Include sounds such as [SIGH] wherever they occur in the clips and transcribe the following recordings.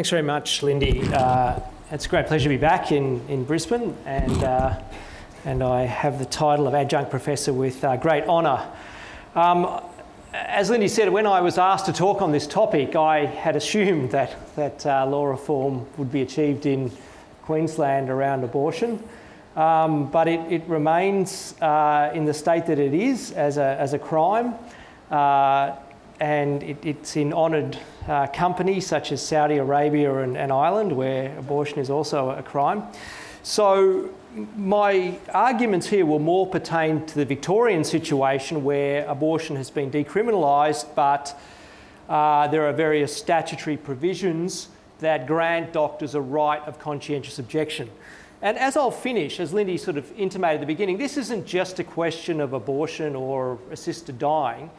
Thanks very much, Lindy. Uh, it's a great pleasure to be back in, in Brisbane, and, uh, and I have the title of adjunct professor with uh, great honour. Um, as Lindy said, when I was asked to talk on this topic, I had assumed that, that uh, law reform would be achieved in Queensland around abortion. Um, but it, it remains uh, in the state that it is as a, as a crime, uh, and it, it's in honoured uh, companies such as Saudi Arabia and, and Ireland, where abortion is also a crime. So, my arguments here will more pertain to the Victorian situation where abortion has been decriminalised, but uh, there are various statutory provisions that grant doctors a right of conscientious objection. And as I'll finish, as Lindy sort of intimated at the beginning, this isn't just a question of abortion or assisted dying.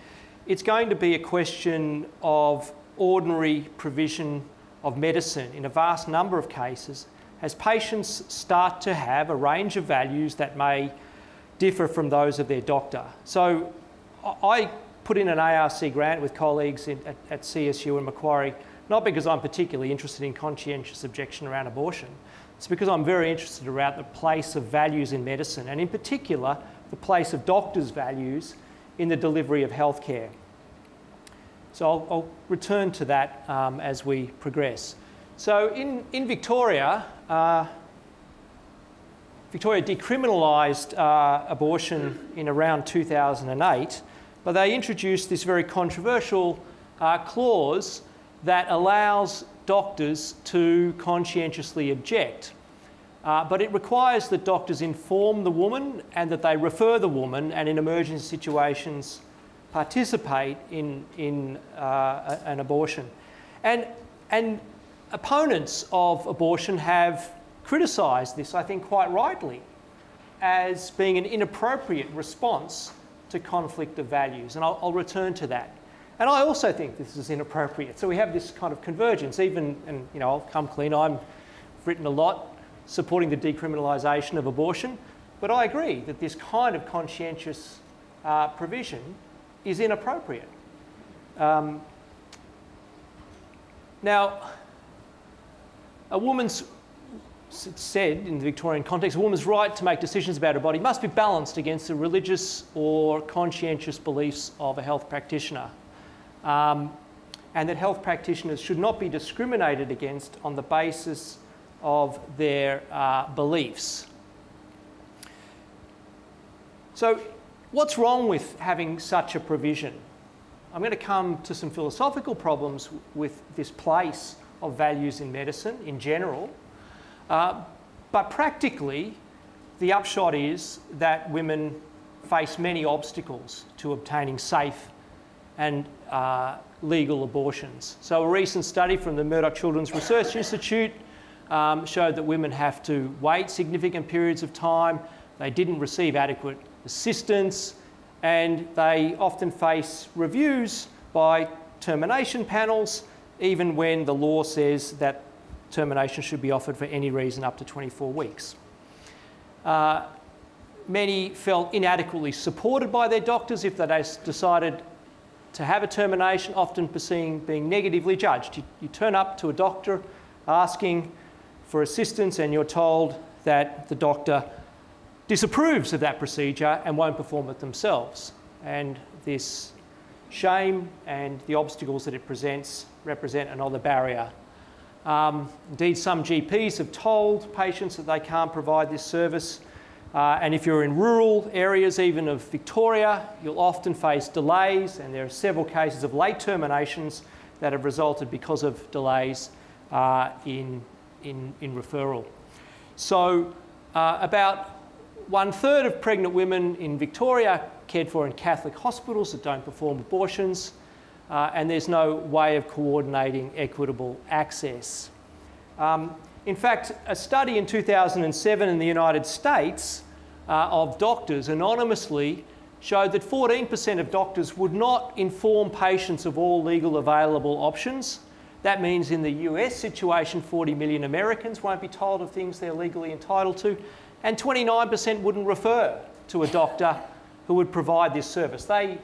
It's going to be a question of ordinary provision of medicine in a vast number of cases as patients start to have a range of values that may differ from those of their doctor. So I put in an ARC grant with colleagues in, at, at CSU and Macquarie, not because I'm particularly interested in conscientious objection around abortion, it's because I'm very interested around the place of values in medicine, and in particular, the place of doctors' values in the delivery of healthcare. So I'll, I'll return to that um, as we progress. So in, in Victoria, uh, Victoria decriminalised uh, abortion in around 2008, but they introduced this very controversial uh, clause that allows doctors to conscientiously object. Uh, but it requires that doctors inform the woman and that they refer the woman, and in emergency situations, participate in, in uh, an abortion. And, and opponents of abortion have criticised this, I think, quite rightly, as being an inappropriate response to conflict of values. And I'll, I'll, return to that. And I also think this is inappropriate. So we have this kind of convergence. Even, and you know, I'll come clean. I've written a lot supporting the decriminalisation of abortion, but I agree that this kind of conscientious uh, provision is inappropriate. Um, now, a woman's said in the Victorian context, a woman's right to make decisions about her body must be balanced against the religious or conscientious beliefs of a health practitioner. Um, and that health practitioners should not be discriminated against on the basis of their uh, beliefs. So, What's wrong with having such a provision? I'm going to come to some philosophical problems with this place of values in medicine in general. Uh, but practically, the upshot is that women face many obstacles to obtaining safe and uh, legal abortions. So, a recent study from the Murdoch Children's Research Institute um, showed that women have to wait significant periods of time, they didn't receive adequate assistance, and they often face reviews by termination panels, even when the law says that termination should be offered for any reason up to 24 weeks. Uh, many felt inadequately supported by their doctors if they decided to have a termination, often being negatively judged. You, you turn up to a doctor asking for assistance, and you're told that the doctor disapproves of that procedure and won't perform it themselves. And this shame and the obstacles that it presents represent another barrier. Um, indeed, some GPs have told patients that they can't provide this service. Uh, and if you're in rural areas, even of Victoria, you'll often face delays, and there are several cases of late terminations that have resulted because of delays uh, in, in, in referral. So, uh, about one third of pregnant women in Victoria are cared for in Catholic hospitals that don't perform abortions, uh, and there's no way of coordinating equitable access. Um, in fact, a study in 2007 in the United States uh, of doctors anonymously showed that 14% of doctors would not inform patients of all legal available options. That means in the US situation, 40 million Americans won't be told of things they're legally entitled to and 29% wouldn't refer to a doctor who would provide this service. They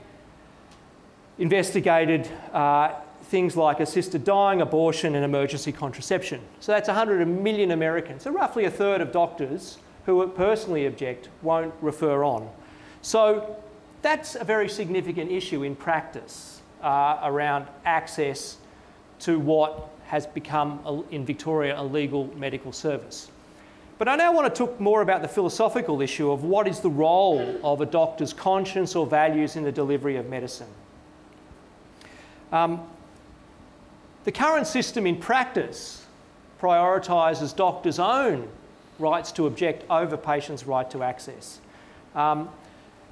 investigated uh, things like assisted dying, abortion, and emergency contraception. So that's 100 million Americans. So roughly a third of doctors who personally object won't refer on. So that's a very significant issue in practice uh, around access to what has become in Victoria a legal medical service. But I now want to talk more about the philosophical issue of what is the role of a doctor's conscience or values in the delivery of medicine. Um, the current system in practice prioritises doctors' own rights to object over patients' right to access. Um,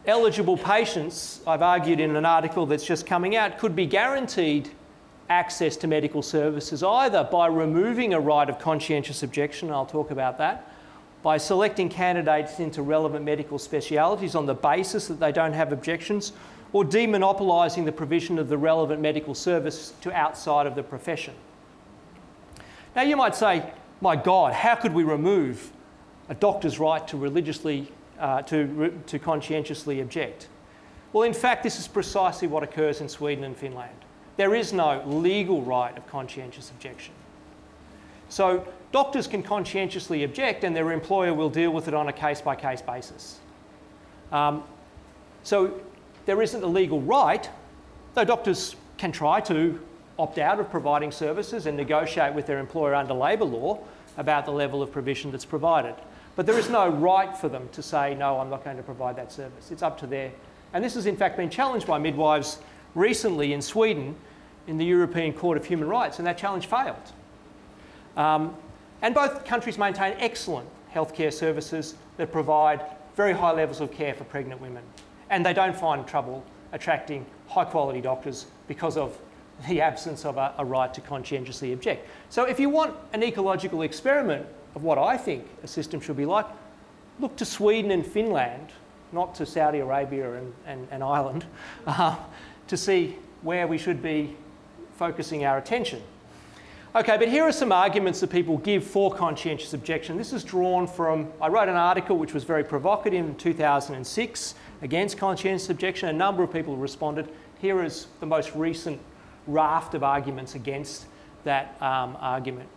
eligible patients, I've argued in an article that's just coming out, could be guaranteed access to medical services either by removing a right of conscientious objection, I'll talk about that, by selecting candidates into relevant medical specialities on the basis that they don't have objections, or demonopolising the provision of the relevant medical service to outside of the profession. Now, you might say, my God, how could we remove a doctor's right to religiously, uh, to, to conscientiously object? Well, in fact, this is precisely what occurs in Sweden and Finland. There is no legal right of conscientious objection. So doctors can conscientiously object and their employer will deal with it on a case by case basis. Um, so there isn't a legal right, though doctors can try to opt out of providing services and negotiate with their employer under labour law about the level of provision that's provided. But there is no right for them to say, no, I'm not going to provide that service. It's up to their. And this has in fact been challenged by midwives recently in Sweden in the European Court of Human Rights, and that challenge failed. Um, and both countries maintain excellent healthcare services that provide very high levels of care for pregnant women. And they don't find trouble attracting high quality doctors because of the [LAUGHS] absence of a, a, right to conscientiously object. So, if you want an ecological experiment of what I think a system should be like, look to Sweden and Finland, not to Saudi Arabia and, and, and Ireland, [LAUGHS] uh, to see where we should be focusing our attention. Okay, but here are some arguments that people give for conscientious objection. This is drawn from, I wrote an article which was very provocative in 2006 against conscientious objection. A number of people responded. Here is the most recent raft of arguments against that um, argument.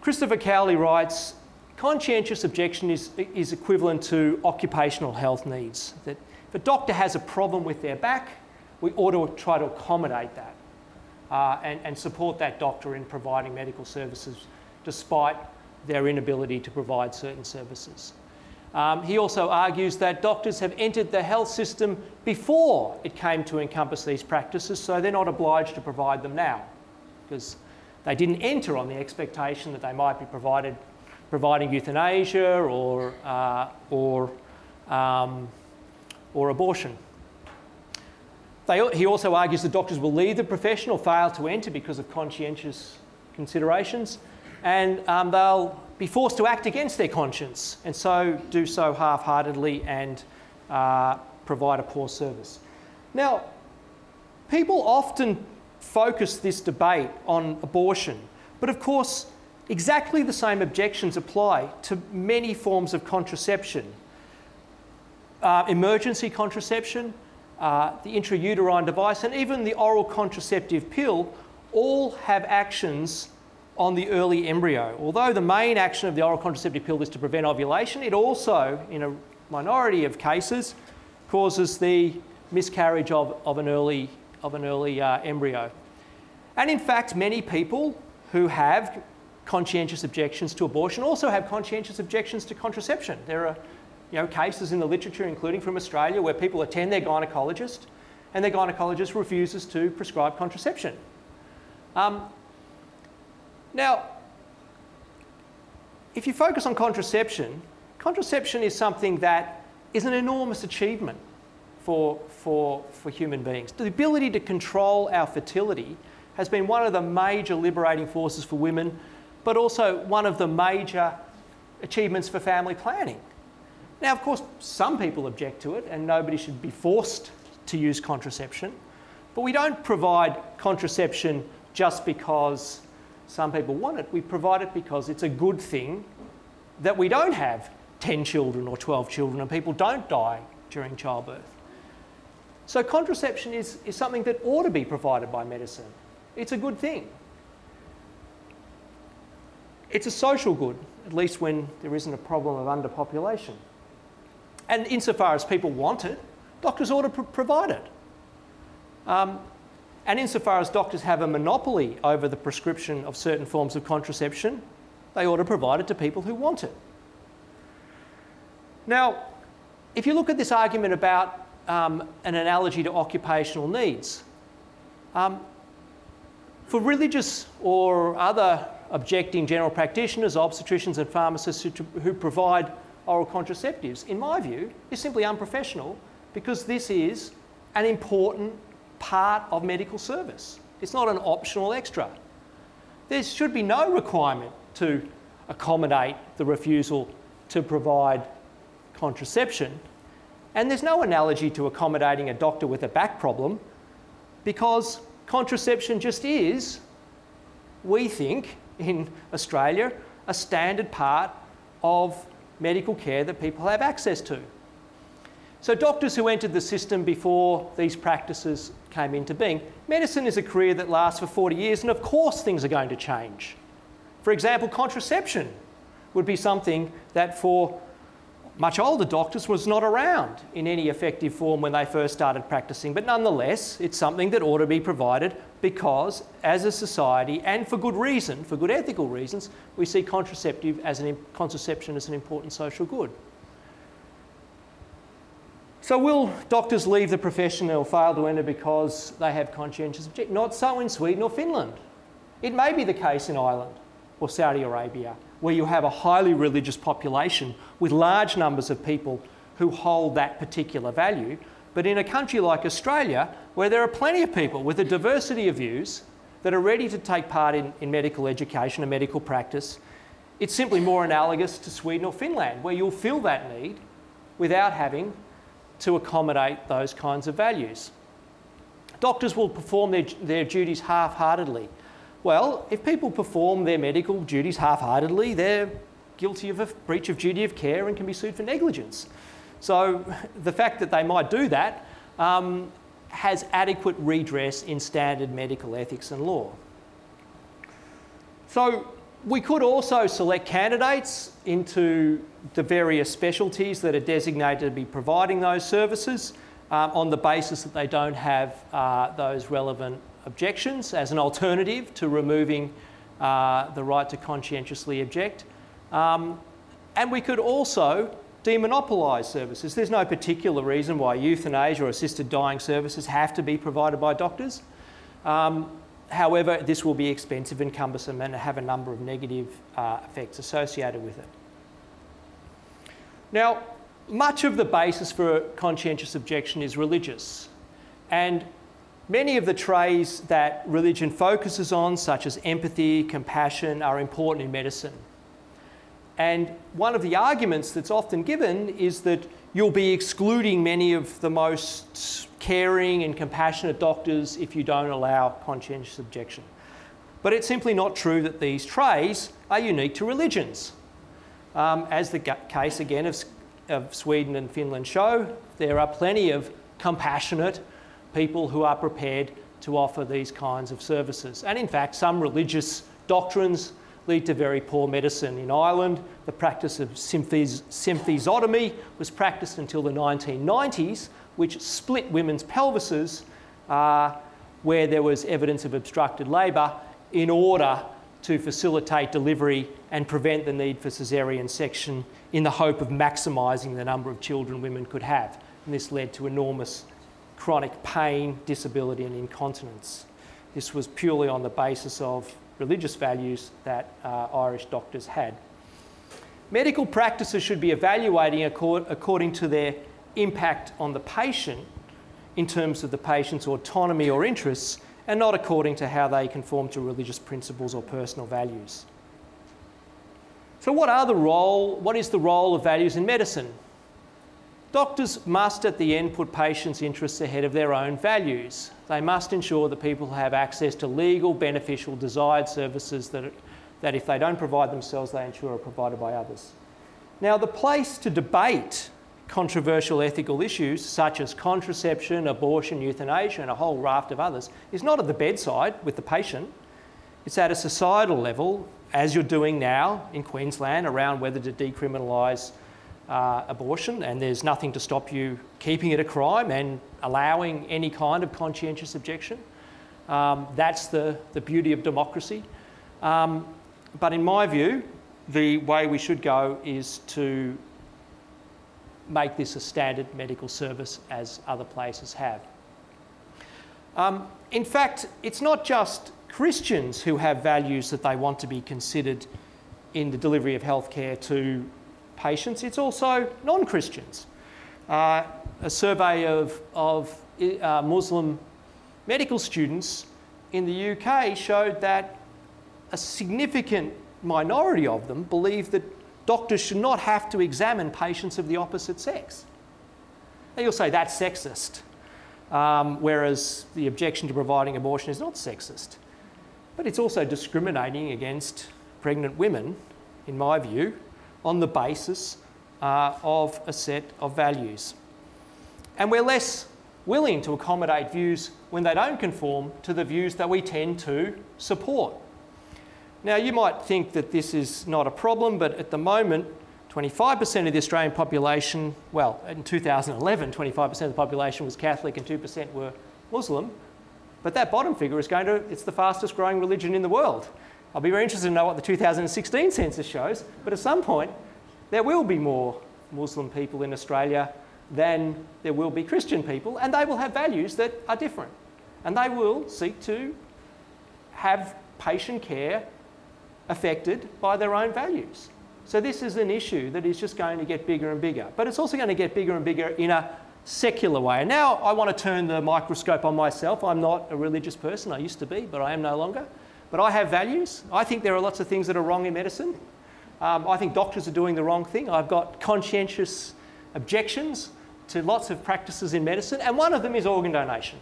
Christopher Cowley writes conscientious objection is, is equivalent to occupational health needs. That if a doctor has a problem with their back, we ought to try to accommodate that uh, and, and support that doctor in providing medical services despite their inability to provide certain services. Um, he also argues that doctors have entered the health system before it came to encompass these practices, so they're not obliged to provide them now because they didn't enter on the expectation that they might be provided, providing euthanasia or, uh, or, um, or abortion. They, he also argues that doctors will leave the profession or fail to enter because of conscientious considerations, and um, they'll be forced to act against their conscience and so do so half heartedly and uh, provide a poor service. Now, people often focus this debate on abortion, but of course, exactly the same objections apply to many forms of contraception. Uh, emergency contraception, uh, the intrauterine device, and even the oral contraceptive pill all have actions on the early embryo. Although the main action of the oral contraceptive pill is to prevent ovulation, it also, in a minority of cases, causes the miscarriage of, of an early, of an early uh, embryo. And in fact, many people who have conscientious objections to abortion also have conscientious objections to contraception. There are you know, cases in the literature, including from Australia, where people attend their gynecologist and their gynecologist refuses to prescribe contraception. Um, now, if you focus on contraception, contraception is something that is an enormous achievement for, for, for human beings. The ability to control our fertility has been one of the major liberating forces for women, but also one of the major achievements for family planning. Now, of course, some people object to it, and nobody should be forced to use contraception. But we don't provide contraception just because some people want it. We provide it because it's a good thing that we don't have 10 children or 12 children and people don't die during childbirth. So, contraception is, is something that ought to be provided by medicine. It's a good thing. It's a social good, at least when there isn't a problem of underpopulation. And insofar as people want it, doctors ought to pr- provide it. Um, and insofar as doctors have a monopoly over the prescription of certain forms of contraception, they ought to provide it to people who want it. Now, if you look at this argument about um, an analogy to occupational needs, um, for religious or other objecting general practitioners, obstetricians, and pharmacists who, who provide oral contraceptives, in my view, is simply unprofessional because this is an important part of medical service. It's not an optional extra. There should be no requirement to accommodate the refusal to provide contraception. And there's no analogy to accommodating a doctor with a back problem because contraception just is, we think, in Australia, a standard part of medical care that people have access to. So, doctors who entered the system before these practices came into being, medicine is a career that lasts for 40 years, and of course, things are going to change. For example, contraception would be something that for much older doctors was not around in any effective form when they first started practicing, but nonetheless, it's something that ought to be provided because, as a society, and for good reason, for good ethical reasons, we see contraceptive as an, contraception as an important social good. So, will doctors leave the profession or fail to enter because they have conscientious objection? Not so in Sweden or Finland. It may be the case in Ireland or Saudi Arabia where you have a highly religious population with large numbers of people who hold that particular value. But in a country like Australia, where there are plenty of people with a diversity of views that are ready to take part in, in medical education and medical practice, it's simply more analogous to Sweden or Finland, where you'll fill that need without having to accommodate those kinds of values. Doctors will perform their, their duties half heartedly well, if people perform their medical duties half heartedly, they're guilty of a breach of duty of care and can be sued for negligence. So [LAUGHS] the fact that they might do that um, has adequate redress in standard medical ethics and law. So we could also select candidates into the various specialties that are designated to be providing those services um, on the basis that they don't have uh, those relevant objections as an alternative to removing uh, the right to conscientiously object. Um, and we could also demonopolise services. There's no particular reason why euthanasia or assisted dying services have to be provided by doctors. Um, however, this will be expensive and cumbersome and have a number of negative uh, effects associated with it. Now, much of the basis for conscientious objection is religious. And Many of the traits that religion focuses on, such as empathy, compassion, are important in medicine. And one of the arguments that's often given is that you'll be excluding many of the most caring and compassionate doctors if you don't allow conscientious objection. But it's simply not true that these traits are unique to religions. Um, as the case again of, of Sweden and Finland show, there are plenty of compassionate, people who are prepared to offer these kinds of services. And in fact, some religious doctrines lead to very poor medicine. In Ireland, the practice of symphysotomy was practiced until the 1990s, which split women's pelvises uh, where there was evidence of obstructed labour in order to facilitate delivery and prevent the need for caesarean section in the hope of maximising the number of children women could have. And this led to enormous chronic pain, disability, and incontinence. This was purely on the basis of religious values that uh, Irish doctors had. Medical practices should be evaluating accord, according to their impact on the patient in terms of the patient's autonomy or interests and not according to how they conform to religious principles or personal values. So, what are the role? What is the role of values in medicine? Doctors must at the end put patients' interests ahead of their own values. They must ensure that people have access to legal, beneficial, desired services that, that if they don't provide themselves, they ensure are provided by others. Now, the place to debate controversial ethical issues such as contraception, abortion, euthanasia, and a whole raft of others is not at the bedside with the patient. It's at a societal level, as you're doing now in Queensland around whether to decriminalise uh, abortion, and there's nothing to stop you keeping it a crime and allowing any kind of conscientious objection. Um, that's the, the beauty of democracy. Um, but in my view, the way we should go is to make this a standard medical service as other places have. Um, in fact, it's not just Christians who have values that they want to be considered in the delivery of healthcare to patients, it's also non Christians. Uh, a survey of, of uh, Muslim medical students in the UK showed that a significant minority of them believe that doctors should not have to examine patients of the opposite sex. Now you'll say that's sexist, um, whereas the objection to providing abortion is not sexist. But it's also discriminating against pregnant women, in my view, on the basis uh, of a set of values. And we're less willing to accommodate views when they don't conform to the views that we tend to support. Now, you might think that this is not a problem, but at the moment, 25% of the Australian population, well, in 2011, 25% of the population was Catholic and 2% were Muslim. But that bottom figure is going to, it's the fastest growing religion in the world. I'll be very interested to know what the 2016 census shows, but at some point, there will be more Muslim people in Australia than there will be Christian people, and they will have values that are different. And they will seek to have patient care affected by their own values. So this is an issue that is just going to get bigger and bigger. But it's also going to get bigger and bigger in a secular way. Now I want to turn the microscope on myself. I'm not a religious person. I used to be, but I am no longer. But I have values. I think there are lots of things that are wrong in medicine. Um, I think doctors are doing the wrong thing. I've got conscientious objections to lots of practices in medicine, and one of them is organ donation.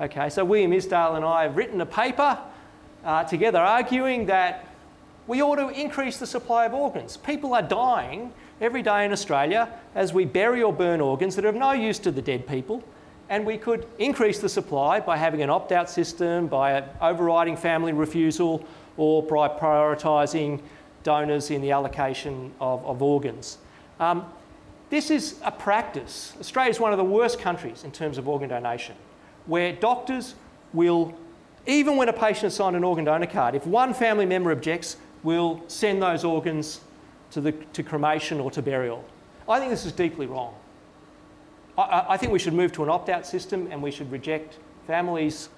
Okay, so William Isdale and I have written a paper uh, together arguing that we ought to increase the supply of organs. People are dying every day in Australia as we bury or burn organs that are of no use to the dead people. And we could increase the supply by having an opt out system, by overriding family refusal, or by prioritising donors in the allocation of, of organs. Um, this is a practice. Australia is one of the worst countries in terms of organ donation, where doctors will even when a patient has signed an organ donor card, if one family member objects, we'll send those organs to, the, to cremation or to burial. I think this is deeply wrong. I, I think we should move to an opt out system and we should reject families'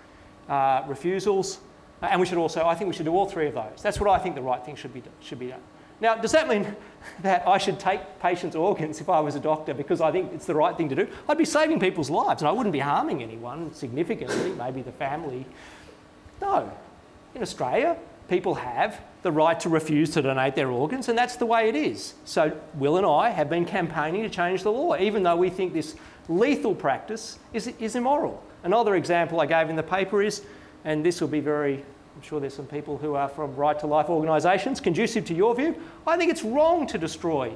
uh, refusals. And we should also, I think we should do all three of those. That's what I think the right thing should be, should be done. Now, does that mean [LAUGHS] that I should take patients' organs if I was a doctor because I think it's the right thing to do? I'd be saving people's lives and I wouldn't be harming anyone significantly, maybe the family no. In Australia, people have the right to refuse to donate their organs, and that's the way it is. So, Will and I have been campaigning to change the law, even though we think this lethal practice is, is immoral. Another example I gave in the paper is, and this will be very, I'm sure there's some people who are from right to life organisations, conducive to your view. I think it's wrong to destroy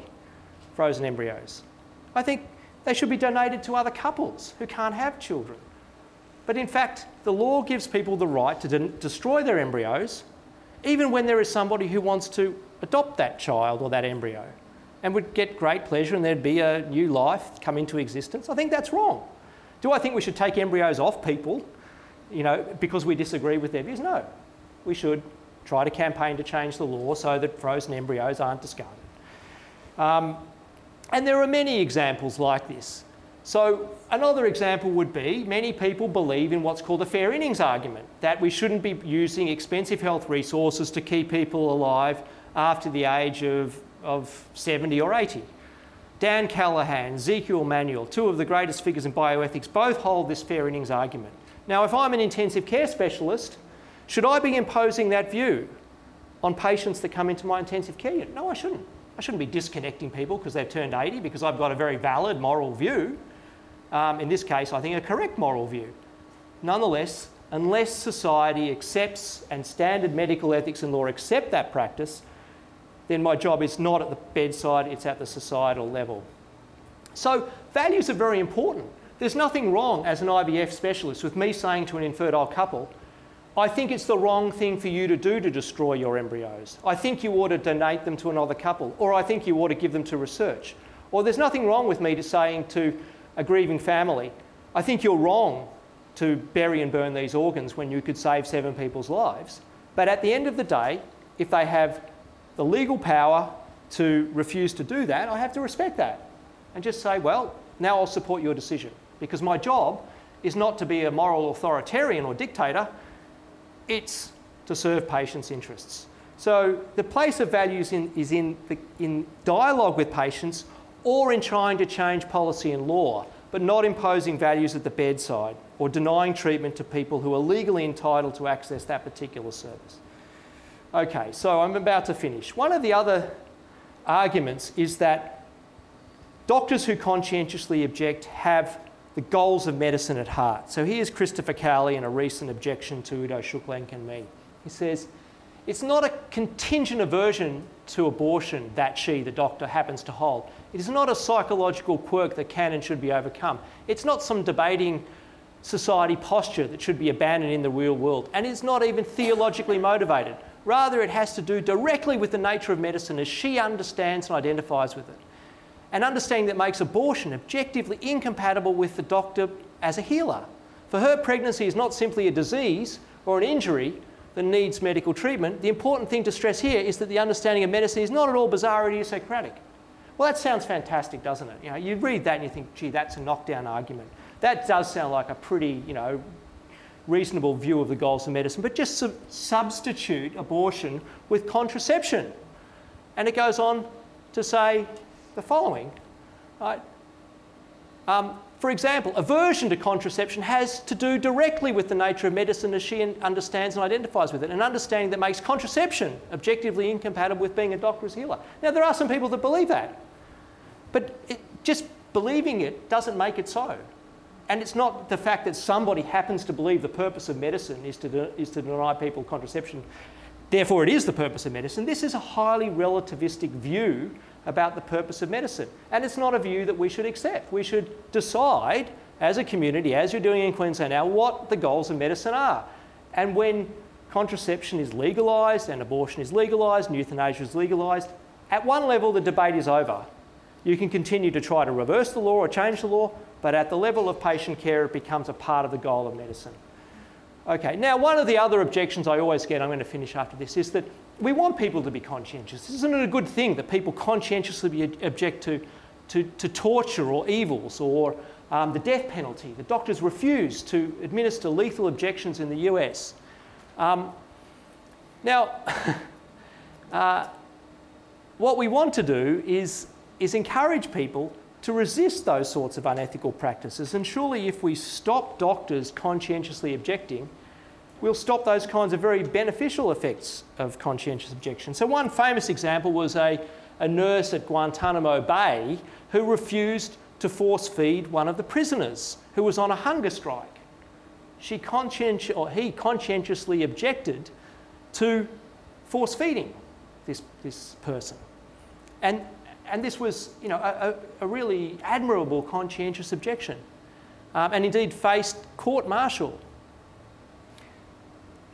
frozen embryos. I think they should be donated to other couples who can't have children. But in fact, the law gives people the right to de- destroy their embryos, even when there is somebody who wants to adopt that child or that embryo and would get great pleasure and there'd be a new life come into existence. I think that's wrong. Do I think we should take embryos off people, you know, because we disagree with their views? No. We should try to campaign to change the law so that frozen embryos aren't discarded. Um, and there are many examples like this. So another example would be many people believe in what's called the fair innings argument, that we shouldn't be using expensive health resources to keep people alive after the age of, of 70 or 80. Dan Callahan, Ezekiel Emanuel, two of the greatest figures in bioethics, both hold this fair innings argument. Now, if I'm an intensive care specialist, should I be imposing that view on patients that come into my intensive care unit? No, I shouldn't. I shouldn't be disconnecting people because they've turned 80 because I've got a very valid moral view um, in this case, I think, a correct moral view. Nonetheless, unless society accepts and standard medical ethics and law accept that practice, then my job is not at the bedside, it's at the societal level. So, values are very important. There's nothing wrong as an IVF specialist with me saying to an infertile couple, I think it's the wrong thing for you to do to destroy your embryos. I think you ought to donate them to another couple, or I think you ought to give them to research. Or there's nothing wrong with me to saying to a grieving family, I think you're wrong to bury and burn these organs when you could save seven people's lives. But at the end of the day, if they have the legal power to refuse to do that, I have to respect that and just say, well, now I'll support your decision. Because my job is not to be a moral authoritarian or dictator, it's to serve patients' interests. So the place of values in, is in, the, in dialogue with patients or in trying to change policy and law, but not imposing values at the bedside or denying treatment to people who are legally entitled to access that particular service. Okay, so I'm about to finish. One of the other arguments is that doctors who conscientiously object have the goals of medicine at heart. So here's Christopher Cowley in a recent objection to Udo Schuklenk and me. He says, it's not a contingent aversion to abortion that she, the doctor, happens to hold. It is not a psychological quirk that can and should be overcome. It's not some debating society posture that should be abandoned in the real world. And it's not even theologically motivated. Rather, it has to do directly with the nature of medicine as she understands and identifies with it an understanding that makes abortion objectively incompatible with the doctor as a healer. For her, pregnancy is not simply a disease or an injury that needs medical treatment. The important thing to stress here is that the understanding of medicine is not at all bizarre or idiosyncratic. Well, that sounds fantastic, doesn't it? You know, you read that and you think, gee, that's a knockdown argument. That does sound like a pretty, you know, reasonable view of the goals of medicine, but just sub- substitute abortion with contraception. And it goes on to say the following. Right? Um, for example, aversion to contraception has to do directly with the nature of medicine as she understands and identifies with it, an understanding that makes contraception objectively incompatible with being a doctor's healer. Now, there are some people that believe that, but it, just believing it doesn't make it so. And it's not the fact that somebody happens to believe the purpose of medicine is to, de- is to deny people contraception. Therefore, it is the purpose of medicine. This is a highly relativistic view about the purpose of medicine. And it's not a view that we should accept. We should decide as a community, as you're doing in Queensland now, what the goals of medicine are. And when contraception is legalised and abortion is legalised and euthanasia is legalised, at one level the debate is over. You can continue to try to reverse the law or change the law, but at the level of patient care, it becomes a part of the goal of medicine. Okay, now one of the other objections I always get, I'm going to finish after this, is that we want people to be conscientious. Isn't it a good thing that people conscientiously object to, to, to torture or evils or um, the death penalty? The doctors refuse to administer lethal objections in the US. Um, now, [LAUGHS] uh, what we want to do is, is encourage people to resist those sorts of unethical practices. And surely, if we stop doctors conscientiously objecting, we'll stop those kinds of very beneficial effects of conscientious objection. So, one famous example was a, a nurse at Guantanamo Bay who refused to force feed one of the prisoners who was on a hunger strike. She conscienti- or he conscientiously objected to force feeding this, this person. And, and this was you know, a, a really admirable conscientious objection, um, and indeed faced court martial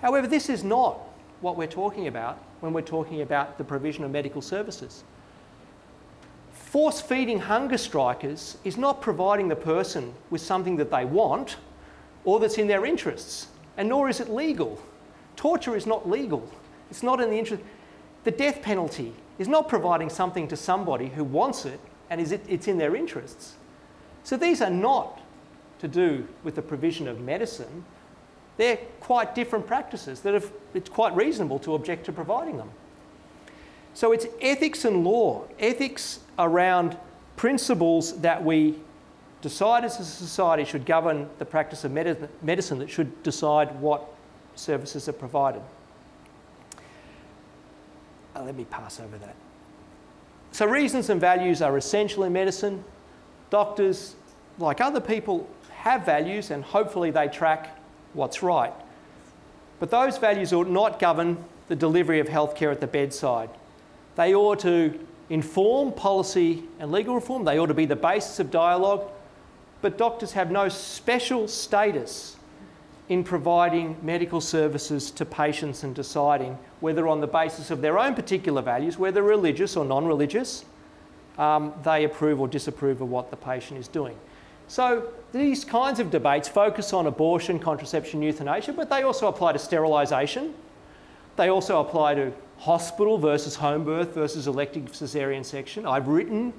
However, this is not what we're talking about when we're talking about the provision of medical services. Force feeding hunger strikers is not providing the person with something that they want or that's in their interests, and nor is it legal. Torture is not legal, it's not in the interest. The death penalty is not providing something to somebody who wants it and is it, it's in their interests. So these are not to do with the provision of medicine, they're quite different practices that have, it's quite reasonable to object to providing them. So it's ethics and law, ethics around principles that we decide as a society should govern the practice of medicine that should decide what services are provided. Uh, let me pass over that. So, reasons and values are essential in medicine. Doctors, like other people, have values and hopefully they track what's right. But those values ought not govern the delivery of healthcare at the bedside. They ought to inform policy and legal reform, they ought to be the basis of dialogue, but doctors have no special status in providing medical services to patients and deciding whether, on the basis of their own particular values, whether religious or non religious, um, they approve or disapprove of what the patient is doing. So, these kinds of debates focus on abortion, contraception, euthanasia, but they also apply to sterilisation. They also apply to hospital versus home birth versus elective caesarean section. I've written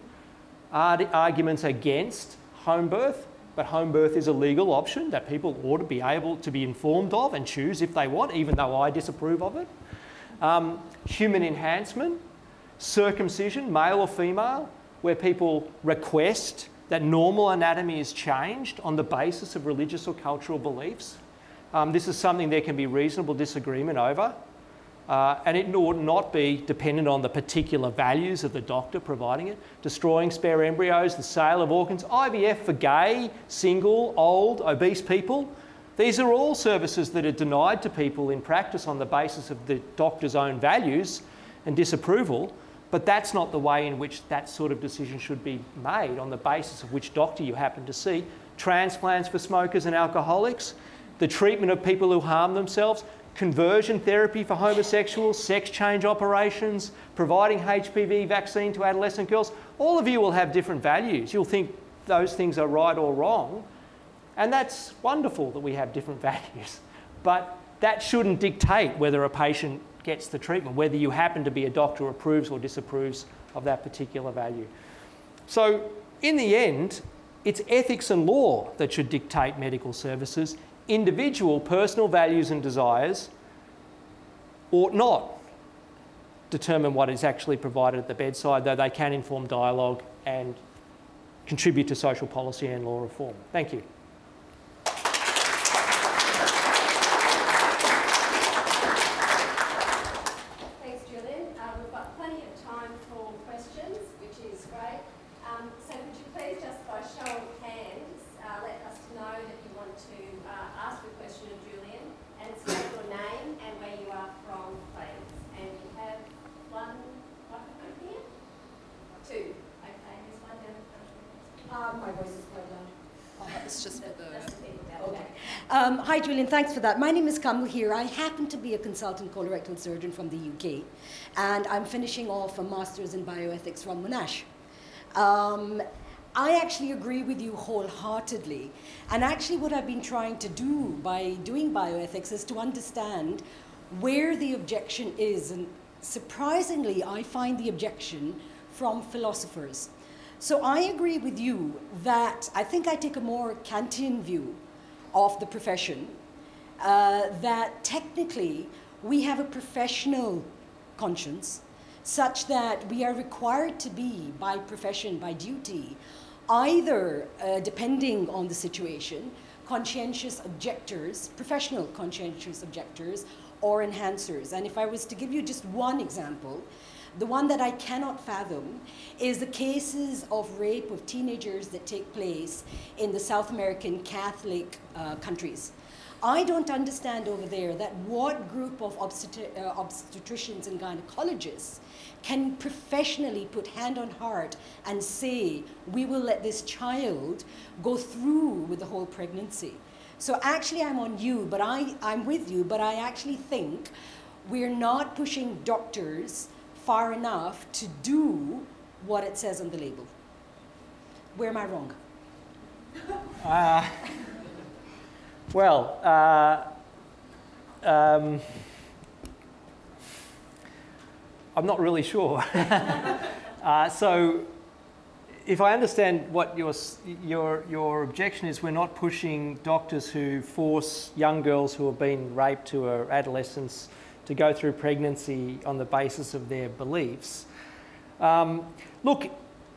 arguments against home birth, but home birth is a legal option that people ought to be able to be informed of and choose if they want, even though I disapprove of it. Um, human enhancement, circumcision, male or female, where people request that normal anatomy is changed on the basis of religious or cultural beliefs. Um, this is something there can be reasonable disagreement over. Uh, and it ought not be dependent on the particular values of the doctor providing it. Destroying spare embryos, the sale of organs, IVF for gay, single, old, obese people. These are all services that are denied to people in practice on the basis of the doctor's own values and disapproval. But that's not the way in which that sort of decision should be made on the basis of which doctor you happen to see. Transplants for smokers and alcoholics, the treatment of people who harm themselves, conversion therapy for homosexuals, sex change operations, providing HPV vaccine to adolescent girls. All of you will have different values. You'll think those things are right or wrong. And that's wonderful that we have different [LAUGHS] values. But that shouldn't dictate whether a patient gets the treatment, whether you happen to be a doctor approves or disapproves of that particular value. So, in the end, it's ethics and law that should dictate medical services. Individual personal values and desires ought not determine what is actually provided at the bedside, though they can inform dialogue and contribute to social policy and law reform. Thank you. Julian. Thanks for that. My name is Kamal here. I happen to be a consultant colorectal surgeon from the UK, and I'm finishing off a master's in bioethics from Monash. Um, I actually agree with you wholeheartedly. And actually, what I've been trying to do by doing bioethics is to understand where the objection is. And surprisingly, I find the objection from philosophers. So I agree with you that I think I take a more Kantian view of the profession, uh, that technically we have a professional conscience such that we are required to be, by profession, by duty, either, uh, depending on the situation, conscientious objectors, professional conscientious objectors, or enhancers. And if I was to give you just one example, the one that I cannot fathom is the cases of rape of teenagers that take place in the South American Catholic uh, countries. I don't understand over there that what group of obstet- uh, obstetricians and gynecologists can professionally put hand on heart and say, we will let this child go through with the whole pregnancy. So actually, I'm on you, but I, I'm with you, but I actually think we're not pushing doctors far enough to do what it says on the label. Where am I wrong? Uh, well, uh, um, I'm not really sure. [LAUGHS] uh, so, if I understand what your, your, your objection is, we're not pushing doctors who force young girls who have been raped to are adolescents to go through pregnancy on the basis of their beliefs. Um, look,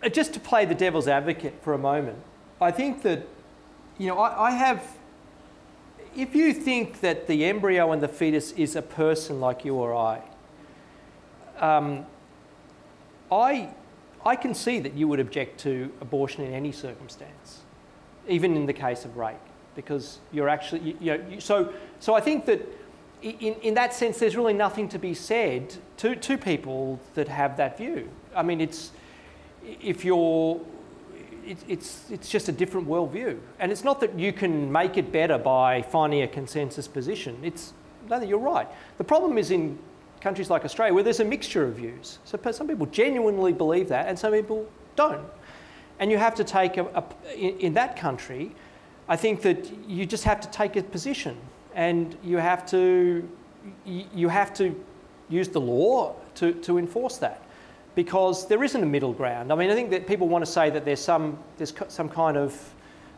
uh, just to play the devil's advocate for a moment, I think that, you know, I, I have, if you think that the embryo and the fetus is a person like you or I, um, I, I can see that you would object to abortion in any circumstance, even in the case of rape, because you're actually, you, you know, so, so I think that in, in that sense, there's really nothing to be said to, to people that have that view. I mean, it's, if you're, it, it's, it's just a different worldview. And it's not that you can make it better by finding a consensus position. It's, no, you're right. The problem is in countries like Australia where there's a mixture of views. So some people genuinely believe that and some people don't. And you have to take, a, a in, that country, I think that you just have to take a position and you have to, you have to use the law to, to enforce that because there isn't a middle ground. I mean, I think that people want to say that there's some, there's some kind of,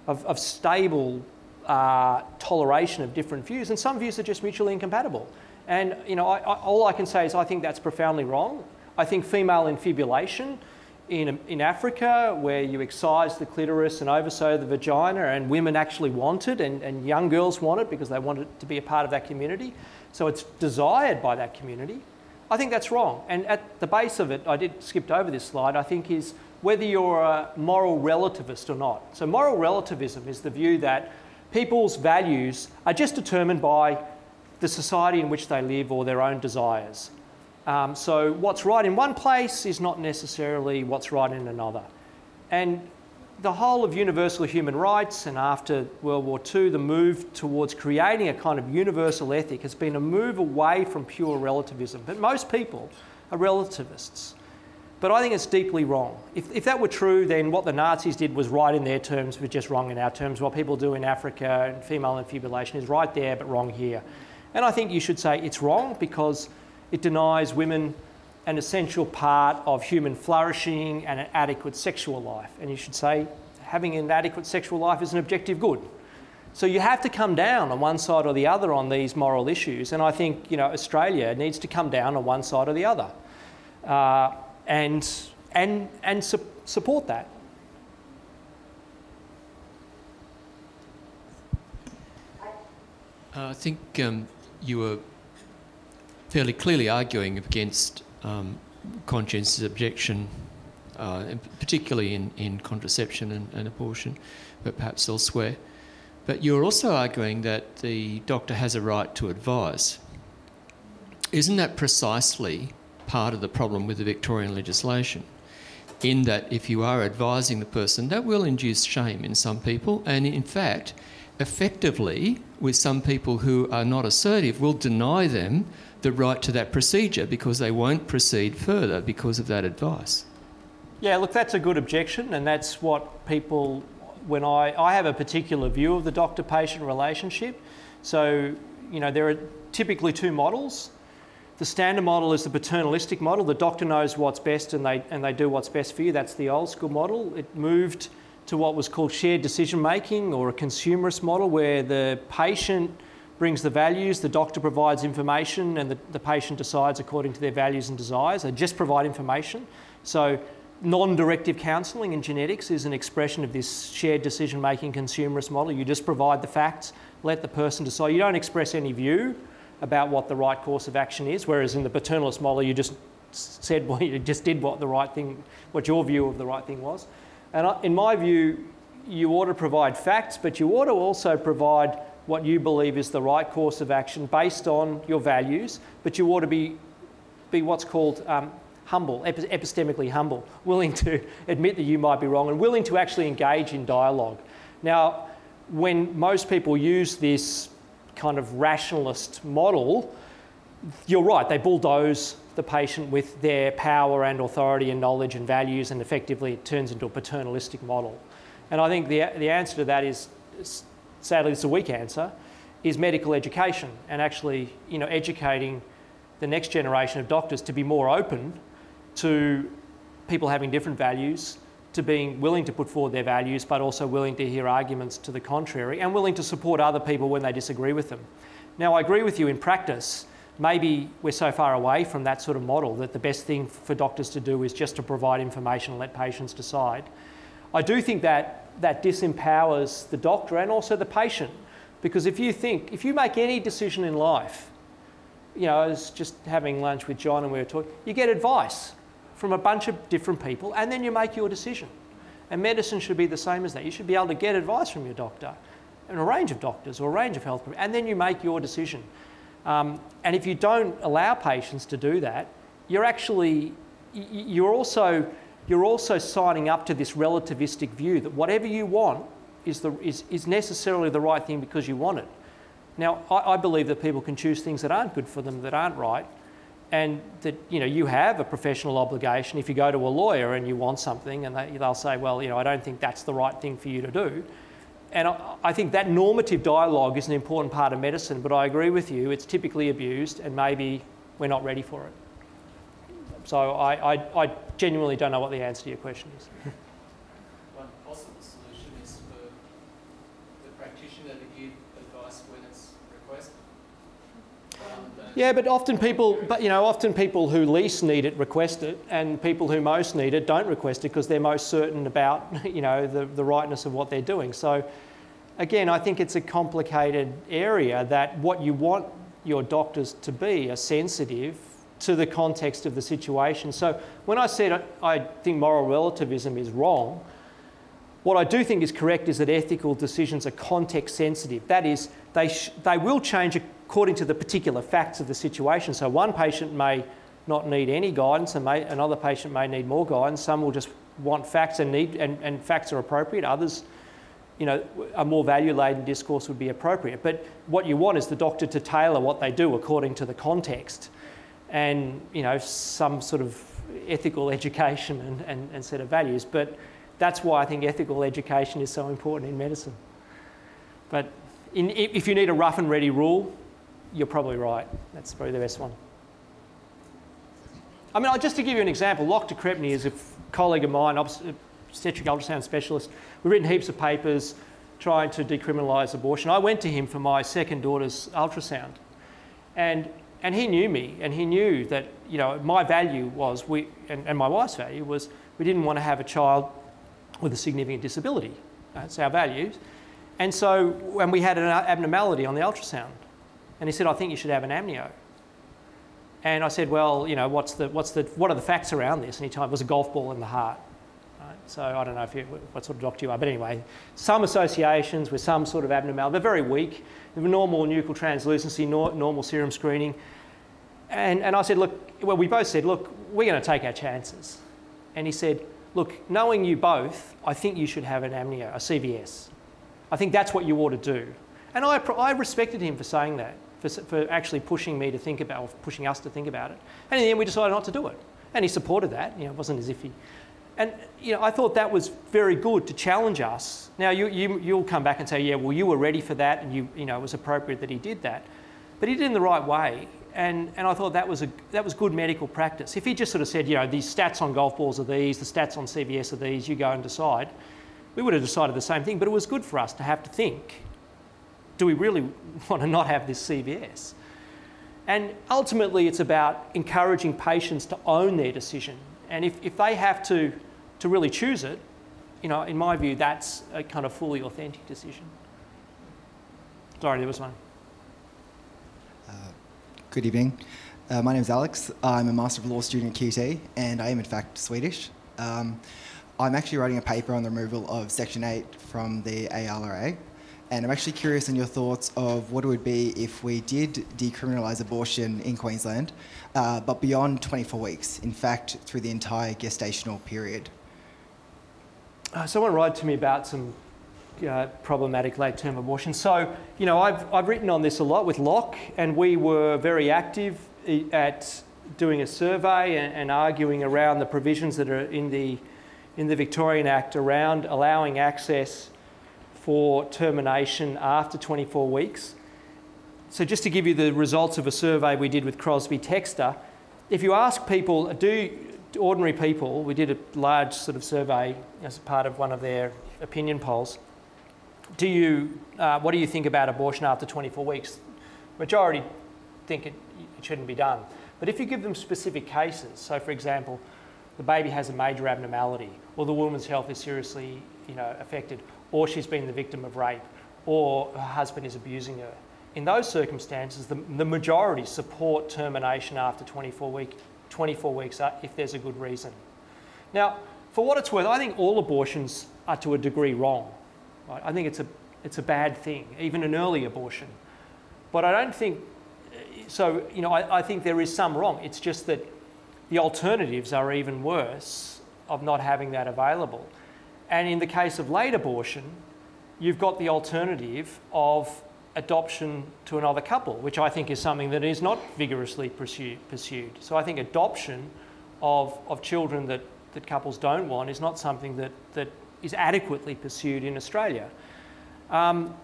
of, of stable uh, toleration of different views, and some views are just mutually incompatible. And you know, I, I, all I can say is I think that's profoundly wrong. I think female infibulation in, in Africa, where you excise the clitoris and oversew the vagina, and women actually want it, and, and young girls want it because they want it to be a part of that community. So it's desired by that community. I think that's wrong. And at the base of it, I did skipped over this slide, I think is whether you're a moral relativist or not. So moral relativism is the view that people's values are just determined by the society in which they live or their own desires. Um, so what's right in one place is not necessarily what's right in another. And the whole of universal human rights and after World War II, the move towards creating a kind of universal ethic has been a move away from pure relativism. But most people are relativists. But I think it's deeply wrong. If, if that were true, then what the Nazis did was right in their terms, but just wrong in our terms. What people do in Africa and female infibulation is right there, but wrong here. And I think you should say it's wrong because it denies women an essential part of human flourishing and an adequate sexual life. And you should say having an adequate sexual life is an objective good. So you have to come down on one side or the other on these moral issues. And I think you know Australia needs to come down on one side or the other, uh, and and and su- support that. Uh, I think um, you were fairly clearly arguing against um, conscientious objection, uh, particularly in, in contraception and, and, abortion, but perhaps elsewhere. But you're also arguing that the doctor has a right to advise. Isn't that precisely part of the problem with the Victorian legislation? In that, if you are advising the person, that will induce shame in some people, and in fact, effectively, with some people who are not assertive, will deny them the right to that procedure because they won't proceed further because of that advice. Yeah, look, that's a good objection, and that's what people, when I, I have a particular view of the doctor patient relationship. So, you know, there are typically two models. The standard model is the paternalistic model. The doctor knows what's best and they, and they do what's best for you. That's the old school model. It moved to what was called shared decision making or a consumerist model where the patient brings the values, the doctor provides information, and the, the patient decides according to their values and desires. They just provide information. So, non directive counselling in genetics is an expression of this shared decision making consumerist model. You just provide the facts, let the person decide. You don't express any view about what the right course of action is, whereas in the paternalist model, you just said, well, you just did what the right thing, what your view of the right thing was. And in my view, you ought to provide facts, but you ought to also provide what you believe is the right course of action based on your values, but you ought to be, be what's called um, humble, epistemically humble, [LAUGHS] willing to admit that you might be wrong and willing to actually engage in dialogue. Now, when most people use this kind of rationalist model, you're right, they bulldoze the patient with their power and authority and knowledge and values, and effectively it turns into a paternalistic model. And I think the, the answer to that is sadly it's a weak answer, is medical education and actually you know, educating the next generation of doctors to be more open to people having different values, to being willing to put forward their values, but also willing to hear arguments to the contrary and willing to support other people when they disagree with them. Now, I agree with you in practice. Maybe we're so far away from that sort of model that the best thing for doctors to do is just to provide information and let patients decide. I do think that that disempowers the doctor and also the patient. Because if you think, if you make any decision in life, you know, I was just having lunch with John and we were talking, you get advice from a bunch of different people and then you make your decision. And medicine should be the same as that. You should be able to get advice from your doctor and a range of doctors or a range of health and then you make your decision. Um, and if you don't allow patients to do that, you're actually you're also you're also signing up to this relativistic view that whatever you want is, the, is, is necessarily the right thing because you want it. Now, I, I believe that people can choose things that aren't good for them, that aren't right, and that you know you have a professional obligation. If you go to a lawyer and you want something, and they, they'll say, "Well, you know, I don't think that's the right thing for you to do," and I, I think that normative dialogue is an important part of medicine. But I agree with you; it's typically abused, and maybe we're not ready for it. So I, I, I genuinely don't know what the answer to your question is. One possible solution is for the practitioner to give advice when it's requested. Yeah, but often people, but you know, often people who least need it request it, and people who most need it don't request it because they're most certain about, [LAUGHS] you know, the, the rightness of what they're doing. So, again, I think it's a complicated area that what you want your doctors to be are sensitive to the context of the situation. So when I said I think moral relativism is wrong, what I do think is correct is that ethical decisions are context sensitive. That is, they, sh- they will change according to the particular facts of the situation. So one patient may not need any guidance and may, another patient may need more guidance. Some will just want facts and need and, and facts are appropriate. Others, you know, a more value-laden discourse would be appropriate. But what you want is the doctor to tailor what they do according to the context and you know some sort of ethical education and, and, and set of values. But that's why I think ethical education is so important in medicine. But in, if you need a rough and ready rule, you're probably right. That's probably the best one. I mean, just to give you an example, Locke de is a colleague of mine, obstetric ultrasound specialist. We've written heaps of papers trying to decriminalise abortion. I went to him for my second daughter's ultrasound. And and he knew me and he knew that you know my value was we and, and, my wife's value was we didn't want to have a child with a significant disability. That's our values. And so when we had an abnormality on the ultrasound. And he said i think you should have an amnio. And i said well you know what's the what's the what are the facts around this? And he told me it was a golf ball in the heart so I don't know if you, what sort of doctor you are, but anyway, some associations with some sort of abnormality, they're very weak. Normal nuchal translucency, normal serum screening. And, and I said, look, well, we both said, look, we're going to take our chances. And he said, look, knowing you both, I think you should have an amnio, a CVS. I think that's what you ought to do. And I, I respected him for saying that, for, for actually pushing me to think about, or pushing us to think about it. And in the end, we decided not to do it. And he supported that. You know, it wasn't as if he and you know, I thought that was very good to challenge us. Now you, you, you'll come back and say, yeah, well, you were ready for that, and you, you know, it was appropriate that he did that. But he did it in the right way, and, and I thought that was, a, that was good medical practice. If he just sort of said, you know, these stats on golf balls are these, the stats on CVS are these, you go and decide, we would have decided the same thing. But it was good for us to have to think, do we really [LAUGHS] want to not have this CVS? And ultimately, it's about encouraging patients to own their decision. And if, if they have to to really choose it, you know, in my view, that's a kind of fully authentic decision. Sorry, there was one. Uh, good evening. Uh, my name is Alex. I'm a Master of Law student at QT, and I am in fact Swedish. Um, I'm actually writing a paper on the removal of Section 8 from the ALRA, and I'm actually curious in your thoughts of what it would be if we did decriminalise abortion in Queensland, uh, but beyond 24 weeks, in fact, through the entire gestational period uh, someone wrote to me about some uh, problematic late term abortion. So, you know, I've, I've written on this a lot with Locke, and we were very active at doing a survey and, and, arguing around the provisions that are in the, in the Victorian Act around allowing access for termination after 24 weeks. So, just to give you the results of a survey we did with Crosby Textor, if you ask people, do, ordinary people, we did a large sort of survey as part of one of their opinion polls. Do you, uh, what do you think about abortion after 24 weeks? Majority think it, it shouldn't be done. But if you give them specific cases, so for example, the baby has a major abnormality, or the woman's health is seriously you know, affected, or she's been the victim of rape, or her husband is abusing her. In those circumstances, the, the majority support termination after 24 week, 24 weeks uh, if there's a good reason. Now, for what it's worth, I think all abortions are to a degree wrong. Right? I think it's a, it's a bad thing, even an early abortion. But I don't think, uh, so, you know, I, I think there is some wrong. It's just that the alternatives are even worse of not having that available. And in the case of late abortion, you've got the alternative of adoption to another couple, which I think is something that is not vigorously pursue, pursued. So I think adoption of, of children that, that couples don't want is not something that, that is adequately pursued in Australia. Um,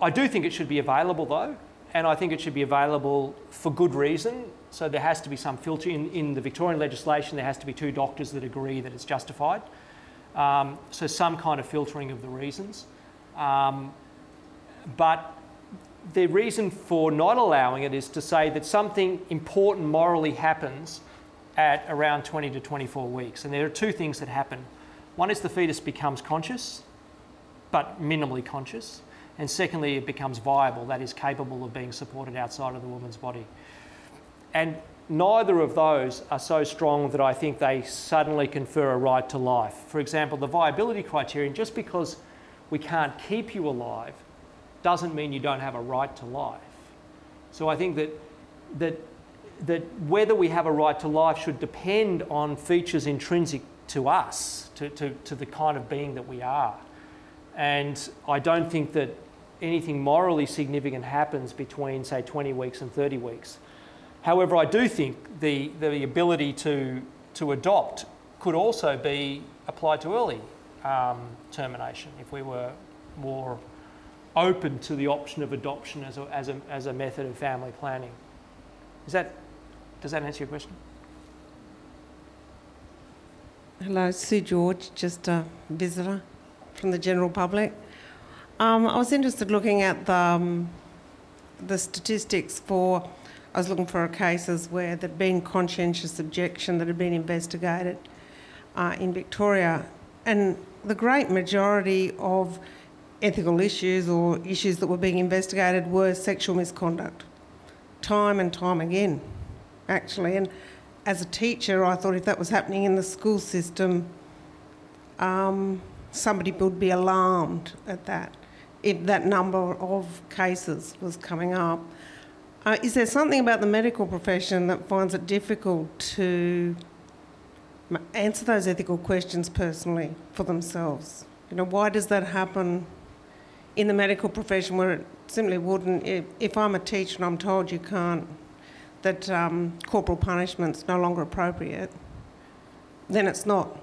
I do think it should be available though, and I think it should be available for good reason. So there has to be some filter in, in the Victorian legislation. There has to be two doctors that agree that it's justified. Um, so some kind of filtering of the reasons. Um, but the reason for not allowing it is to say that something important morally happens at around 20 to 24 weeks. And there are two things that happen. One is the fetus becomes conscious, but minimally conscious. And secondly, it becomes viable, that is, capable of being supported outside of the woman's body. And neither of those are so strong that I think they suddenly confer a right to life. For example, the viability criterion, just because we can't keep you alive doesn't mean you don't have a right to life. So I think that, that, that whether we have a right to life should depend on features intrinsic to us, to, to, to the kind of being that we are. And I don't think that anything morally significant happens between, say, 20 weeks and 30 weeks. However, I do think the, the ability to, to adopt could also be applied to early um, termination if we were more open to the option of adoption as a, as a, as a method of family planning. Is that, does that answer your question? Hello, Sue George, just a visitor from the general public. Um, I was interested looking at the, um, the statistics for, I was looking for cases where there'd been conscientious objection that had been investigated uh, in Victoria. And the great majority of ethical issues or issues that were being investigated were sexual misconduct, time and time again, actually. And as a teacher, I thought if that was happening in the school system, um, somebody would be alarmed at that, if that number of cases was coming up. Uh, is there something about the medical profession that finds it difficult to answer those ethical questions personally for themselves? You know, why does that happen in the medical profession where it simply wouldn't? If, I'm a teacher and I'm told you can't that um, corporal punishment's no longer appropriate, then it's not.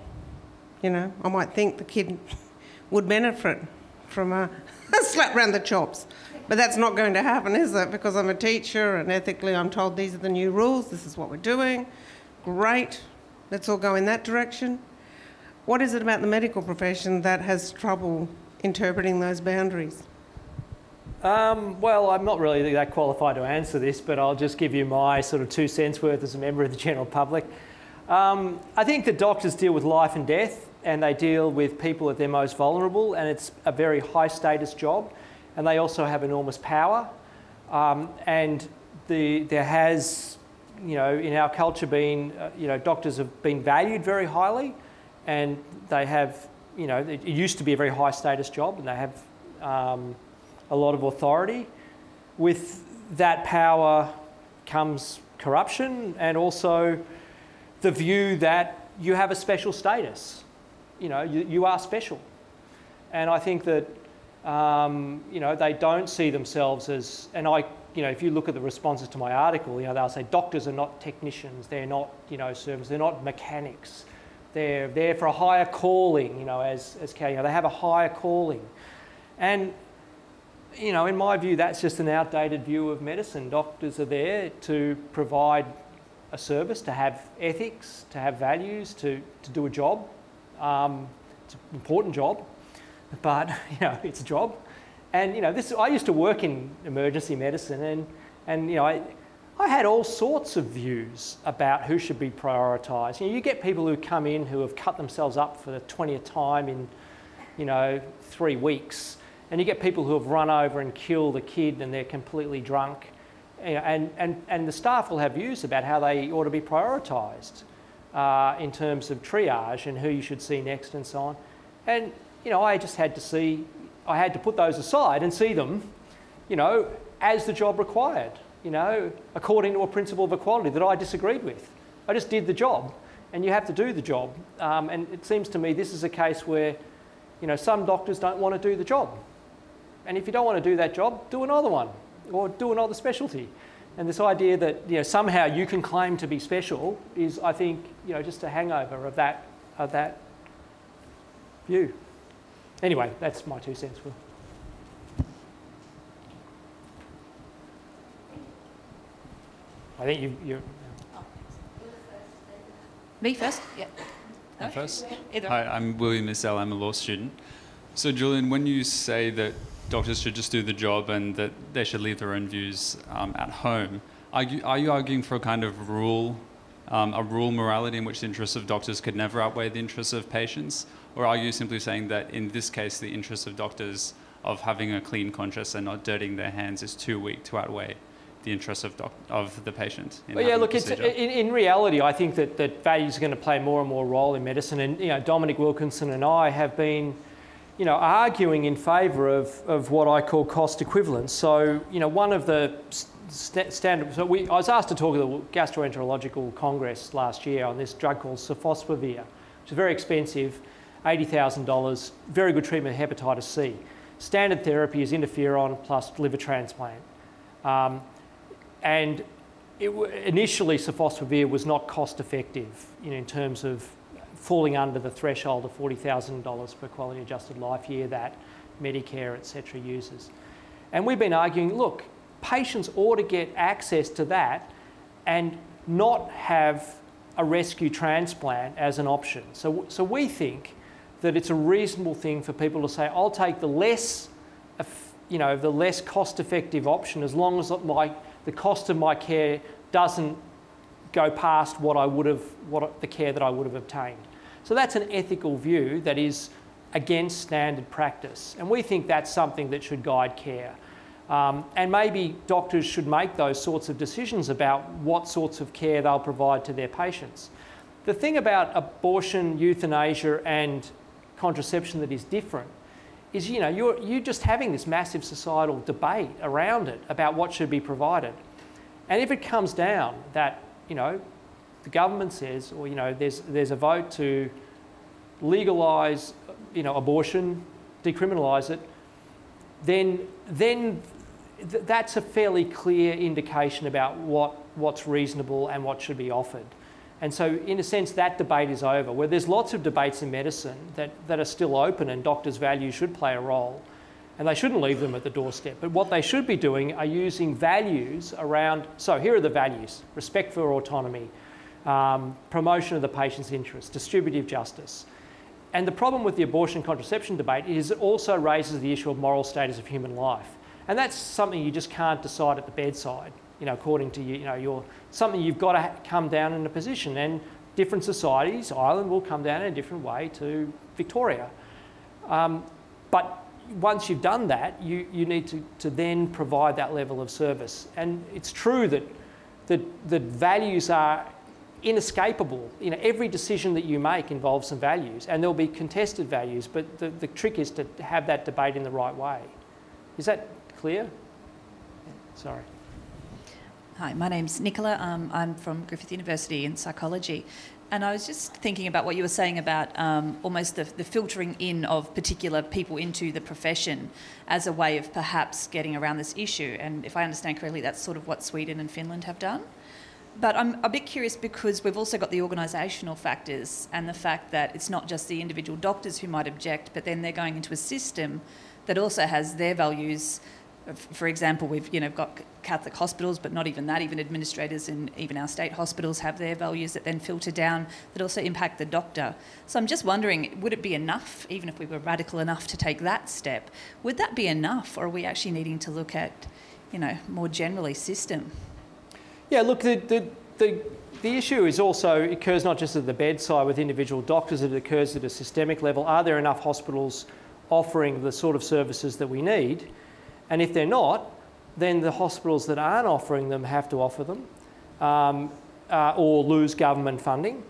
You know, I might think the kid would benefit from a, a [LAUGHS] slap round the chops. But that's not going to happen, is it? Because I'm a teacher and ethically I'm told these are the new rules, this is what we're doing. Great, let's all go in that direction. What is it about the medical profession that has trouble interpreting those boundaries? Um, well, I'm not really that qualified to answer this, but I'll just give you my sort of two cents worth as a member of the general public. Um, I think that doctors deal with life and death, and they deal with people at their most vulnerable, and it's a very high status job, and they also have enormous power. Um, and the, there has, you know, in our culture been, uh, you know, doctors have been valued very highly, and they have, you know, it, used to be a very high status job, and they have um, a lot of authority. With that power comes corruption and also the view that you have a special status. You know, you, you are special. And I think that, um, you know, they don't see themselves as, and I, you know, if you look at the responses to my article, you know, they'll say doctors are not technicians, they're not, you know, servants, they're not mechanics. They're there for a higher calling, you know, as, as you know, they have a higher calling. And you know, in my view, that's just an outdated view of medicine. Doctors are there to provide a service, to have ethics, to have values, to, to do a job. Um, it's an important job, but [LAUGHS] you know, it's a job. And you know, this I used to work in emergency medicine, and and you know, I, I had all sorts of views about who should be prioritised. You know, you get people who come in who have cut themselves up for the twentieth time in, you know, three weeks and you get people who have run over and killed a kid and they're completely drunk. And, and, and the staff will have views about how they ought to be prioritised uh, in terms of triage and who you should see next and so on. And, you know, I just had to see, I had to put those aside and see them, you know, as the job required. You know, according to a principle of equality that I disagreed with. I just did the job, and you have to do the job. Um, and it seems to me this is a case where, you know, some doctors don't want to do the job. And if you don't want to do that job, do another one or do another specialty. And this idea that you know, somehow you can claim to be special is, I think, you know, just a hangover of that, of that view. Anyway, that's my two cents, Will. I think you, you're. Me first? Yeah. Me first? Either. Hi, I'm William Issel. I'm a law student. So, Julian, when you say that doctors should just do the job and that they should leave their own views um, at home, are you, are you arguing for a kind of rule, um, a rule morality in which the interests of doctors could never outweigh the interests of patients? Or are you simply saying that in this case, the interests of doctors of having a clean conscience and not dirtying their hands is too weak to outweigh the interests of, doc- of the patient? in Well, yeah, look, it's, in, in reality, I think that, that values are going to play more and more role in medicine. And, you know, Dominic Wilkinson and I have been, you know, arguing in favour of, of what I call cost equivalence. So, you know, one of the st- standard, so we, I was asked to talk at the Gastroenterological Congress last year on this drug called sofosbuvir, which is very expensive, $80,000, very good treatment of hepatitis C. Standard therapy is interferon plus liver transplant. Um, and it, initially, sofosbuvir was not cost effective you know, in terms of falling under the threshold of $40,000 per quality adjusted life year that Medicare, etc., uses. And we've been arguing look, patients ought to get access to that and not have a rescue transplant as an option. So, so we think that it's a reasonable thing for people to say, I'll take the less, you know, the less cost-effective option as long as my, the cost of my care doesn't go past what I would have, what the care that I would have obtained. So that's an ethical view that is against standard practice, and we think that's something that should guide care. Um, and maybe doctors should make those sorts of decisions about what sorts of care they'll provide to their patients. The thing about abortion, euthanasia, and contraception that is different is, you know, you're, you're just having this massive societal debate around it about what should be provided. And if it comes down that, you know, the government says, or, you know, there's, there's a vote to legalise, you know, abortion, decriminalise it, then, then th- that's a fairly clear indication about what, what's reasonable and what should be offered. And so, in a sense, that debate is over. Where there's lots of debates in medicine that, that are still open, and doctors' values should play a role, and they shouldn't leave them at the doorstep. But what they should be doing are using values around. So, here are the values respect for autonomy, um, promotion of the patient's interests, distributive justice. And the problem with the abortion contraception debate is it also raises the issue of moral status of human life. And that's something you just can't decide at the bedside, you know, according to you, you know, your, something you've got to come down in a position. And different societies, Ireland will come down in a different way to Victoria. Um, but once you've done that, you, you need to, to then provide that level of service. And it's true that, that, that values are inescapable. You know, every decision that you make involves some values, and there'll be contested values, but the, the trick is to have that debate in the right way. Is that clear? Sorry. Hi, my name's Nicola. Um, I'm from Griffith University in psychology. And I was just thinking about what you were saying about um, almost the, the filtering in of particular people into the profession as a way of perhaps getting around this issue. And if I understand correctly, that's sort of what Sweden and Finland have done. But I'm a bit curious because we've also got the organisational factors and the fact that it's not just the individual doctors who might object, but then they're going into a system that also has their values. For example, we've you know got Catholic hospitals, but not even that. Even administrators in even our state hospitals have their values that then filter down that also impact the doctor. So I'm just wondering, would it be enough, even if we were radical enough to take that step, would that be enough, or are we actually needing to look at, you know, more generally system? Yeah, look, the, the, the, the issue is also it occurs not just at the bedside with individual doctors, it occurs at a systemic level. Are there enough hospitals offering the sort of services that we need? And if they're not, then the hospitals that aren't offering them have to offer them um, uh, or lose government funding.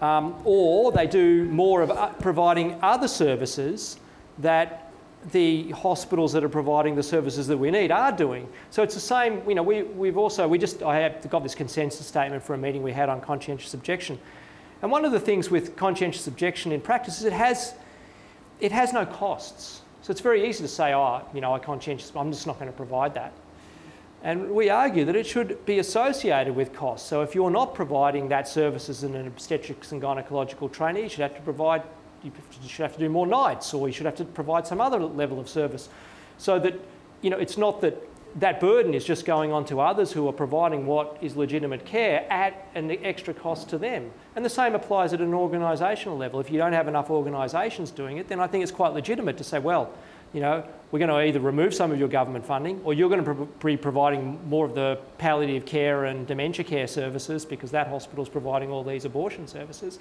Um, or they do more of uh, providing other services that the hospitals that are providing the services that we need are doing. So it's the same, you know, we, we've also, we just, I have got this consensus statement for a meeting we had on conscientious objection. And one of the things with conscientious objection in practice is it has, it has no costs. So it's very easy to say, oh, you know, I conscientious, I'm just not going to provide that. And we argue that it should be associated with costs. So if you're not providing that service as an obstetrics and gynecological trainee, you should have to provide, you should have to do more nights, or you should have to provide some other level of service. So that, you know, it's not that that burden is just going on to others who are providing what is legitimate care at an extra cost to them. And the same applies at an organisational level. If you don't have enough organisations doing it, then I think it's quite legitimate to say, well, you know, we're going to either remove some of your government funding or you're going to be providing more of the palliative care and dementia care services because that hospital is providing all these abortion services.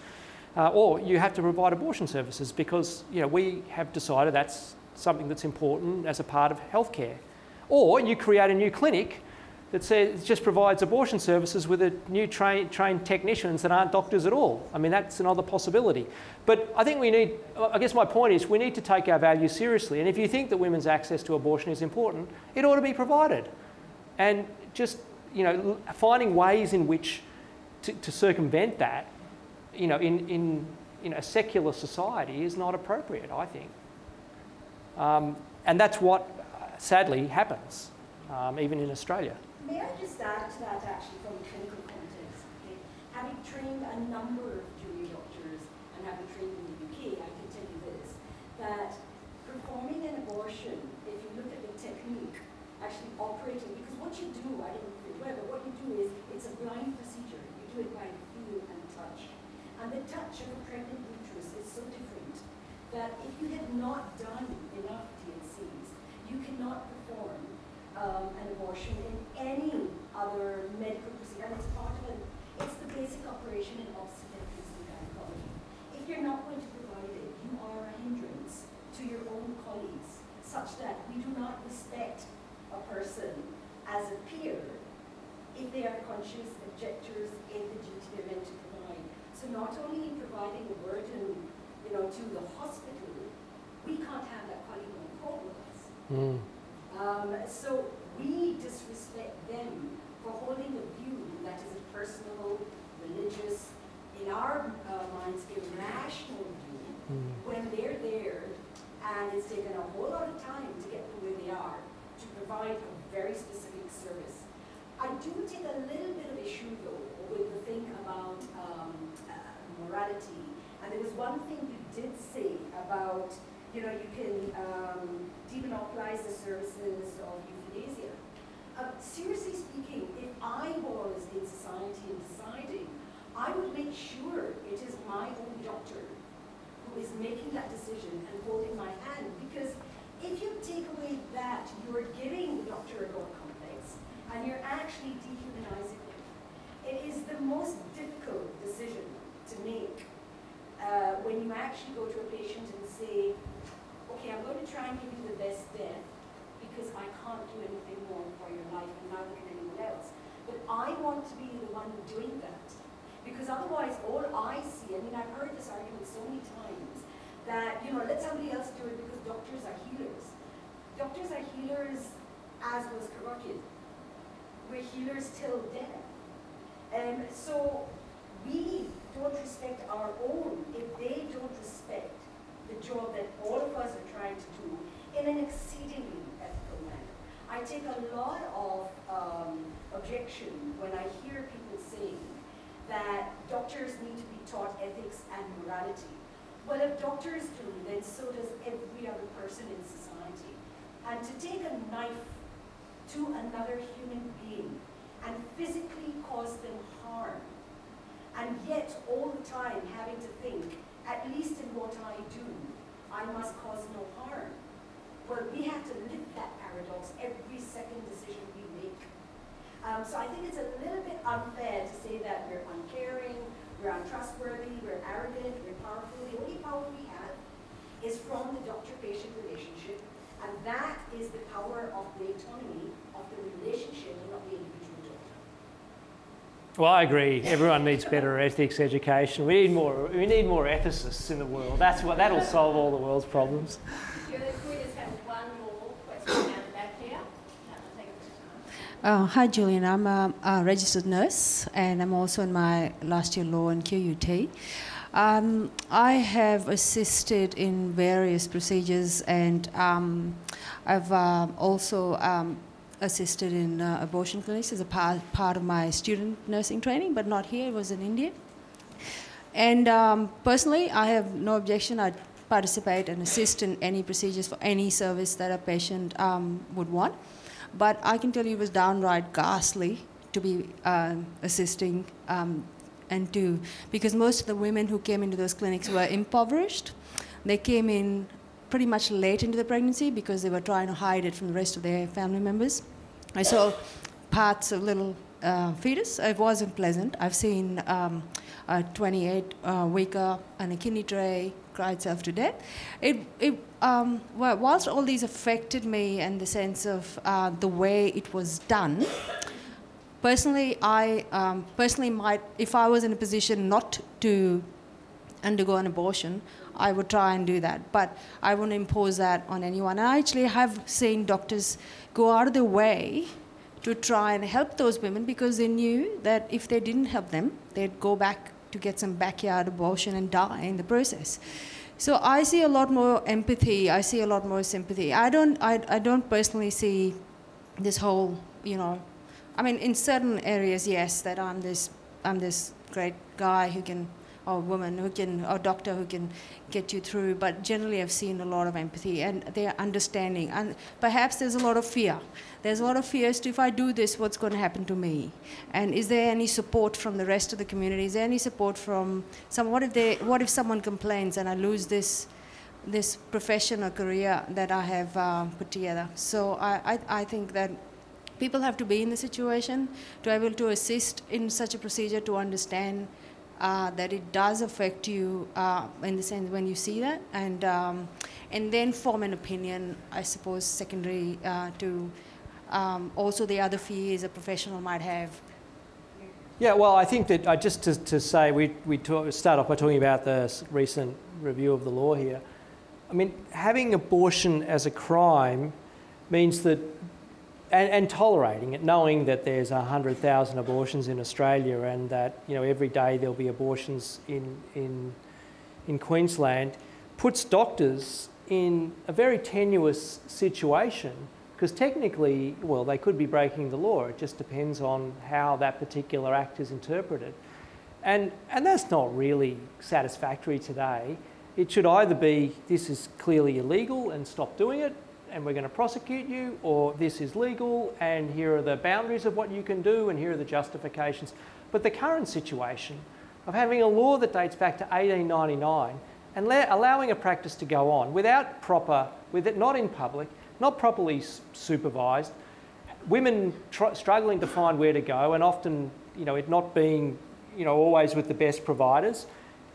Uh, or you have to provide abortion services because, you know, we have decided that's something that's important as a part of healthcare. Or you create a new clinic that says just provides abortion services with a new train, trained technicians that aren't doctors at all. I mean, that's another possibility. But I think we need, I guess my point is, we need to take our values seriously. And if you think that women's access to abortion is important, it ought to be provided. And just, you know, finding ways in which to, to circumvent that, you know, in, in, in a secular society is not appropriate, I think. Um, and that's what, sadly, happens, um, even in Australia. May I just add to that actually from a clinical context? Okay? Having trained a number of junior doctors and having trained in the UK, I can tell you this, that performing an abortion, if you look at the technique, actually operating, because what you do, I don't aware, but what you do is it's a blind procedure. You do it by feel and touch. And the touch of a pregnant uterus is so different that if you have not done enough you cannot perform um, an abortion in any other medical procedure. And it's part of it. It's the basic operation in obstetrics and gynecology. If you're not going to provide it, you are a hindrance to your own colleagues, such that we do not respect a person as a peer if they are conscious objectors in the duty they're meant to provide. So not only in providing a burden, you know, to the hospital, we can't have that colleague on call with us. Mm. Um, so we disrespect them for holding a view that is a personal, religious, in our uh, minds, irrational view mm. when they're there and it's taken a whole lot of time to get to where they are to provide a very specific service. I do take a little bit of issue though with the thing about um, uh, morality. And there was one thing you did say about you know, you can um, demonopolize the services of euthanasia. Uh, seriously speaking, if I was in society and deciding, I would make sure it is my own doctor who is making that decision and holding my hand. Because if you take away that, you're giving the doctor a God complex and you're actually dehumanizing him. It is the most difficult decision to make uh, when you actually go to a patient and say, okay, I'm going to try and give you the best death because I can't do anything more for your life and neither can anyone else. But I want to be the one doing that. Because otherwise, all I see, I mean, I've heard this argument so many times, that, you know, let somebody else do it because doctors are healers. Doctors are healers, as was carotid. We're healers till death. And so we don't respect our own if they don't respect the job that all of us are trying to do in an exceedingly ethical manner. I take a lot of um, objection when I hear people saying that doctors need to be taught ethics and morality. Well, if doctors do, then so does every other person in society. And to take a knife to another human being and physically cause them harm, and yet all the time having to think at least in what I do, I must cause no harm. Well, we have to live that paradox every second decision we make. Um, so I think it's a little bit unfair to say that we're uncaring, we're untrustworthy, we're arrogant, we're powerful. The only power we have is from the doctor-patient relationship, and that is the power of the autonomy of the relationship and not the individual doctor. Well, I agree. Everyone needs better ethics education. We need more. We need more ethicists in the world. That's what that'll solve all the world's problems. Uh, hi, Julian. I'm a, a, registered nurse, and I'm also in my last year law in QUT. Um, I have assisted in various procedures and um, I've uh, also um, assisted in uh, abortion clinics as a part, part of my student nursing training, but not here, it was in India. And um, personally, I have no objection. I participate and assist in any procedures for any service that a patient um, would want. But I can tell you it was downright ghastly to be uh, assisting and to, because most of the women who came into those clinics were impoverished. They came in pretty much late into the pregnancy because they were trying to hide it from the rest of their family members. I saw parts of little uh, fetus. It wasn't pleasant. I've seen um, a 28 uh, weeker and a kidney tray cry itself to death. It, it, um, well, whilst all these affected me and the sense of uh, the way it was done, personally, I um, personally might, if I was in a position not to undergo an abortion, I would try and do that. But I wouldn't impose that on anyone. And I actually have seen doctors go out of their way to try and help those women because they knew that if they didn't help them, they'd go back to get some backyard abortion and die in the process. So I see a lot more empathy. I see a lot more sympathy. I don't. I, I don't personally see this whole. You know, I mean, in certain areas, yes, that I'm this. I'm this great guy who can or woman who can, or doctor who can get you through. But generally, I've seen a lot of empathy and their understanding. And perhaps there's a lot of fear. There's a lot of fear as to if I do this, what's going to happen to me? And is there any support from the rest of the community? Is there any support from some? What if they? What if someone complains and I lose this? this profession or career that I have uh, put together. So I, I, I think that people have to be in the situation to be able to assist in such a procedure to understand uh, that it does affect you uh, in the sense when you see that, and um, and then form an opinion. I suppose secondary uh, to um, also the other fears a professional might have. Yeah, well, I think that uh, just to, to say, we, we talk, start off by talking about the recent review of the law here. I mean, having abortion as a crime means that and, and, tolerating it, knowing that there's 100,000 abortions in Australia and that you know, every day there'll be abortions in, in, in Queensland, puts doctors in a very tenuous situation because technically, well, they could be breaking the law. It just depends on how that particular act is interpreted. And, and that's not really satisfactory today. It should either be this is clearly illegal and stop doing it, and we're going to prosecute you, or this is legal and here are the boundaries of what you can do and here are the justifications. But the current situation of having a law that dates back to 1899 and allowing a practice to go on without proper, with it not in public, not properly supervised, women tr- struggling to find where to go and often, you know, it not being, you know, always with the best providers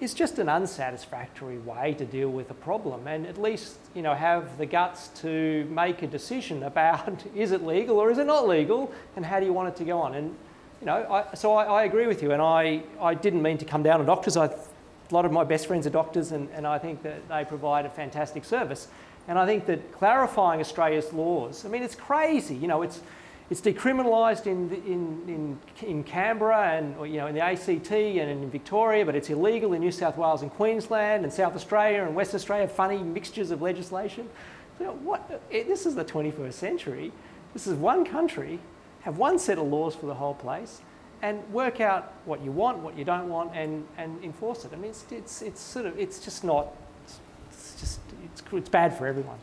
is just an unsatisfactory way to deal with a problem and at least you know have the guts to make a decision about [LAUGHS] is it legal or is it not legal and how do you want it to go on? And you know I, so I, I, agree with you and I, I didn't mean to come down on doctors. I, a lot of my best friends are doctors and, and I think that they provide a fantastic service. And I think that clarifying Australia's laws I mean it's crazy you know it's it's decriminalised in, in, in, in Canberra and you know, in the ACT and in Victoria, but it's illegal in New South Wales and Queensland and South Australia and West Australia, funny mixtures of legislation. What, eh, this is the 21st century. This is one country, have one set of laws for the whole place, and work out what you want, what you don't want, and, and enforce it. I mean, it's, it's, it's sort of, it's just not, it's just, it's, it's bad for everyone.